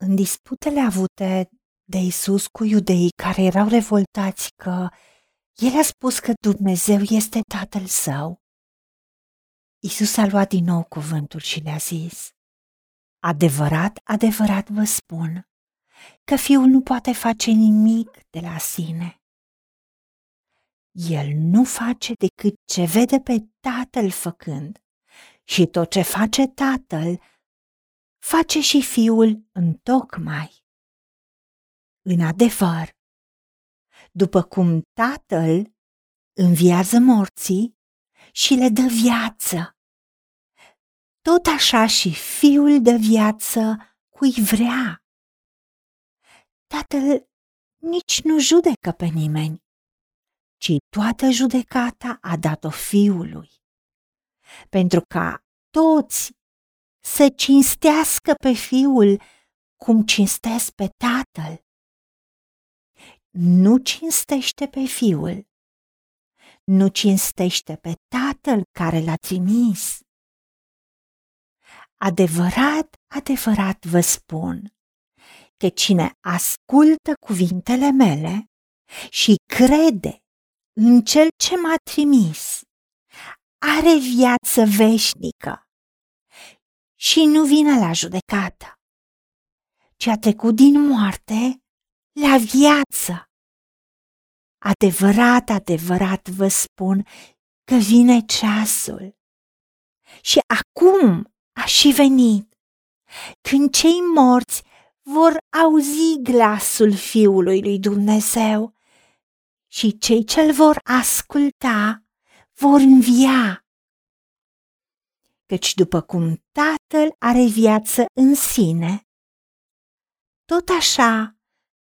În disputele avute de Isus cu iudeii care erau revoltați că el a spus că Dumnezeu este tatăl său, Isus a luat din nou cuvântul și le-a zis, Adevărat, adevărat vă spun că fiul nu poate face nimic de la sine. El nu face decât ce vede pe tatăl făcând și tot ce face tatăl, face și fiul întocmai. În adevăr, după cum tatăl înviază morții și le dă viață, tot așa și fiul dă viață cui vrea. Tatăl nici nu judecă pe nimeni, ci toată judecata a dat-o fiului, pentru ca toți să cinstească pe fiul cum cinstesc pe tatăl. Nu cinstește pe fiul, nu cinstește pe tatăl care l-a trimis. Adevărat, adevărat vă spun că cine ascultă cuvintele mele și crede în cel ce m-a trimis, are viață veșnică și nu vine la judecată, ci a trecut din moarte la viață. Adevărat, adevărat vă spun că vine ceasul și acum a și venit, când cei morți vor auzi glasul Fiului lui Dumnezeu și cei ce-l vor asculta vor învia. Căci după cum Tatăl are viață în sine, tot așa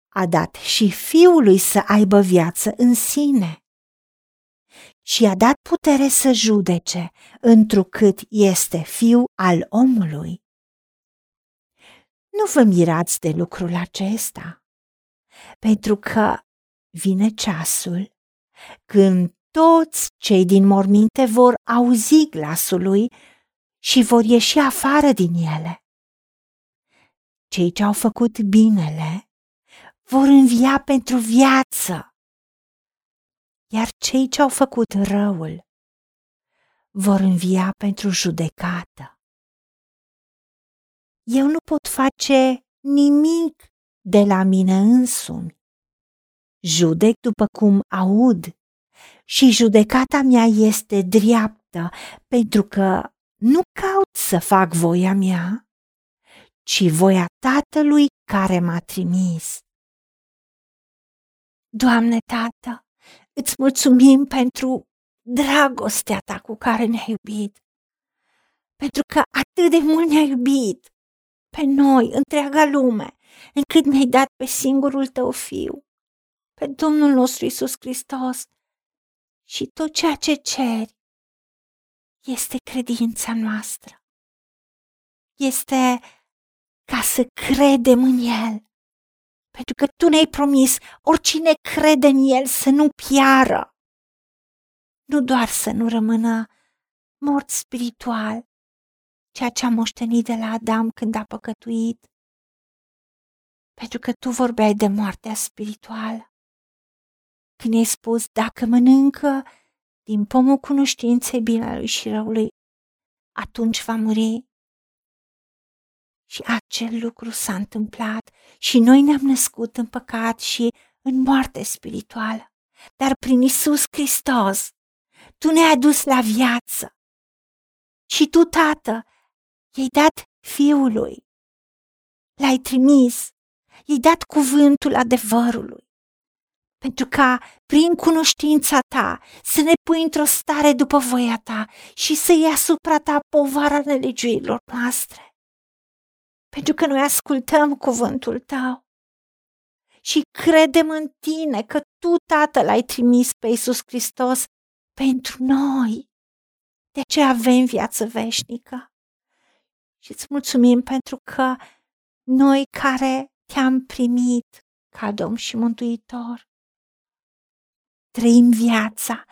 a dat și Fiului să aibă viață în sine. Și a dat putere să judece, întrucât este Fiu al omului. Nu vă mirați de lucrul acesta, pentru că vine ceasul când toți cei din morminte vor auzi glasul lui și vor ieși afară din ele. Cei ce au făcut binele vor învia pentru viață, iar cei ce au făcut răul vor învia pentru judecată. Eu nu pot face nimic de la mine însumi. Judec după cum aud și judecata mea este dreaptă, pentru că nu caut să fac voia mea, ci voia Tatălui care m-a trimis. Doamne, Tată, îți mulțumim pentru dragostea Ta cu care ne-ai iubit, pentru că atât de mult ne-ai iubit pe noi, întreaga lume, încât mi-ai dat pe singurul Tău Fiu, pe Domnul nostru Isus Hristos și tot ceea ce ceri este credința noastră. Este ca să credem în El pentru că tu ne-ai promis, oricine crede în el să nu piară. Nu doar să nu rămână mort spiritual, ceea ce a moștenit de la Adam când a păcătuit, pentru că tu vorbeai de moartea spirituală. Când ai spus, dacă mănâncă din pomul cunoștinței binelui și răului, atunci va muri. Și acel lucru s-a întâmplat și noi ne-am născut în păcat și în moarte spirituală. Dar prin Isus Hristos, Tu ne-ai adus la viață. Și Tu, Tată, i-ai dat Fiului. L-ai trimis, i-ai dat cuvântul adevărului. Pentru ca, prin cunoștința ta, să ne pui într-o stare după voia ta și să iei asupra ta povara nelegiuirilor noastre pentru că noi ascultăm cuvântul tău și credem în tine că tu, Tatăl, l-ai trimis pe Iisus Hristos pentru noi. De ce avem viață veșnică. Și îți mulțumim pentru că noi care te-am primit ca Domn și Mântuitor, trăim viața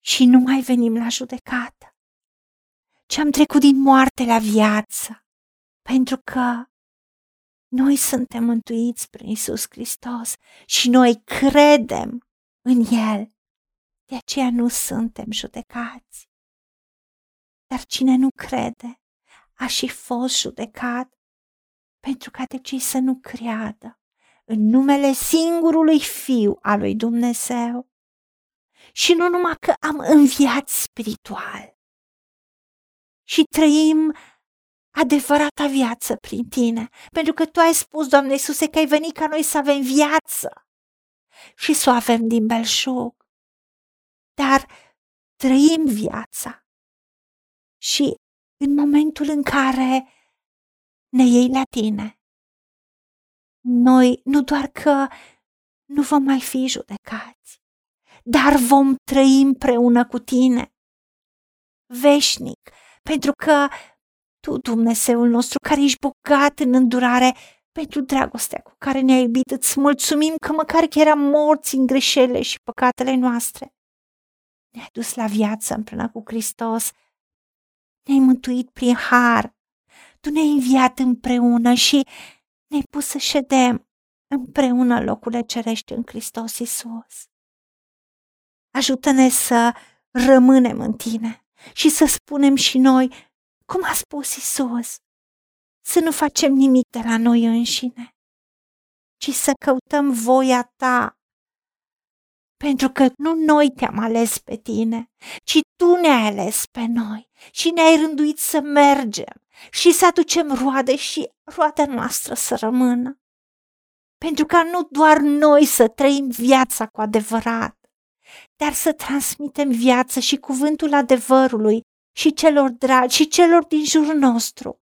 și nu mai venim la judecată, ci am trecut din moarte la viață pentru că Noi suntem mântuiți prin Isus Hristos și noi credem în El. De aceea nu suntem judecați. Dar cine nu crede a și fost judecat pentru că a decis să nu creadă în numele singurului Fiu al lui Dumnezeu. Și nu numai că am înviat spiritual și trăim adevărata viață prin tine, pentru că tu ai spus, Doamne Iisuse, că ai venit ca noi să avem viață și să o avem din belșug. Dar trăim viața și în momentul în care ne iei la tine, noi nu doar că nu vom mai fi judecați, dar vom trăi împreună cu tine, veșnic, pentru că tu, Dumnezeul nostru, care ești bogat în îndurare, pentru dragostea cu care ne-ai iubit, îți mulțumim că măcar că eram morți în greșelile și păcatele noastre. Ne-ai dus la viață împreună cu Hristos, ne-ai mântuit prin har, tu ne-ai înviat împreună și ne-ai pus să ședem împreună locurile cerești în Hristos Isus. Ajută-ne să rămânem în tine și să spunem și noi cum a spus Isus, să nu facem nimic de la noi înșine, ci să căutăm voia ta. Pentru că nu noi te-am ales pe tine, ci tu ne-ai ales pe noi și ne-ai rânduit să mergem și să aducem roade și roada noastră să rămână. Pentru ca nu doar noi să trăim viața cu adevărat, dar să transmitem viață și cuvântul adevărului și celor dragi și celor din jurul nostru,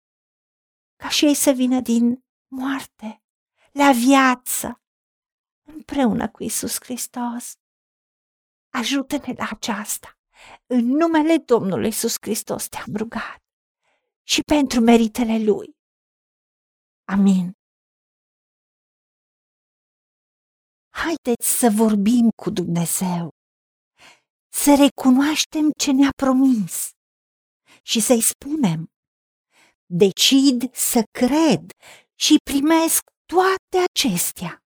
ca și ei să vină din moarte la viață împreună cu Isus Hristos. Ajută-ne la aceasta. În numele Domnului Isus Hristos te-am rugat și pentru meritele Lui. Amin. Haideți să vorbim cu Dumnezeu, să recunoaștem ce ne-a promis și să-i spunem, decid să cred și primesc toate acestea.